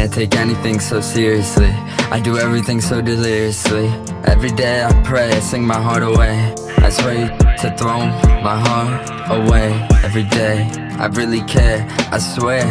can't take anything so seriously. I do everything so deliriously. Every day I pray, I sing my heart away. I swear to throw my heart away. Every day I really care, I swear.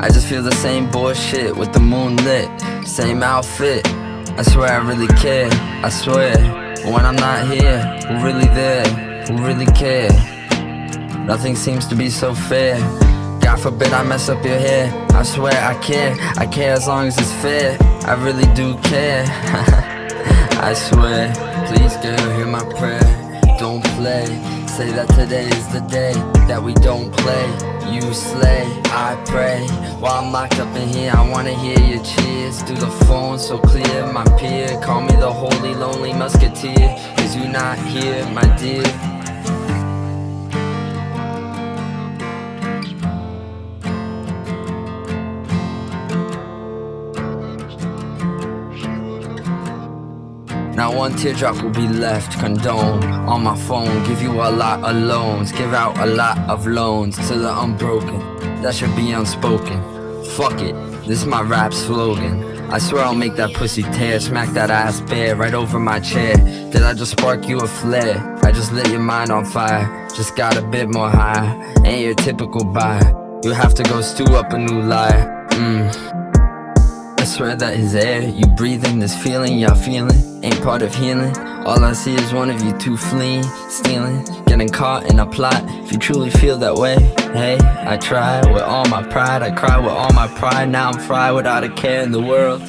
I just feel the same bullshit with the moon lit. Same outfit. I swear I really care, I swear. When I'm not here, who really there? Who really care? Nothing seems to be so fair. God forbid I mess up your hair. I swear I care. I care as long as it's fair. I really do care. I swear. Please, girl, hear my prayer. Don't play. Say that today is the day that we don't play. You slay, I pray. While I'm locked up in here, I wanna hear your cheers. Through the phone so clear, my peer. Call me the holy, lonely musketeer. Cause you not here, my dear. Not one teardrop will be left condoned on my phone. Give you a lot of loans, give out a lot of loans to the unbroken. That should be unspoken. Fuck it, this is my rap slogan. I swear I'll make that pussy tear, smack that ass bare right over my chair. Did I just spark you a flare? I just lit your mind on fire, just got a bit more high. Ain't your typical buy. You have to go stew up a new lie. Mmm. I swear that is air, you breathing, this feeling y'all feeling, ain't part of healing. All I see is one of you two fleeing, stealing, getting caught in a plot. If you truly feel that way, hey, I try with all my pride, I cry with all my pride. Now I'm fried without a care in the world.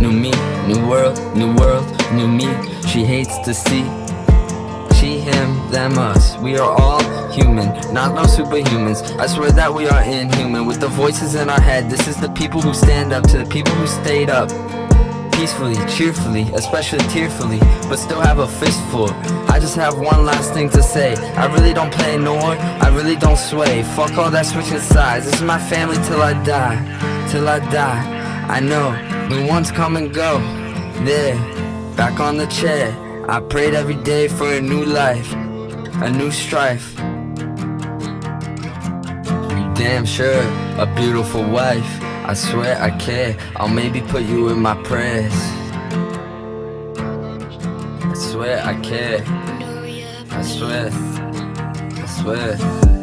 New me, new world, new world, new me. She hates to see she, him, them, us. We are all human, not no superhumans. I swear that we are inhuman. With the voices in our head, this is the people who stand up to the people who stayed up. Peacefully, cheerfully, especially tearfully, but still have a fistful. I just have one last thing to say. I really don't play nor, I really don't sway. Fuck all that switching sides. This is my family till I die, till I die. I know, new ones come and go. There, back on the chair. I prayed every day for a new life, a new strife. You damn sure a beautiful wife. I swear I care. I'll maybe put you in my prayers. I swear I care. I swear. I swear.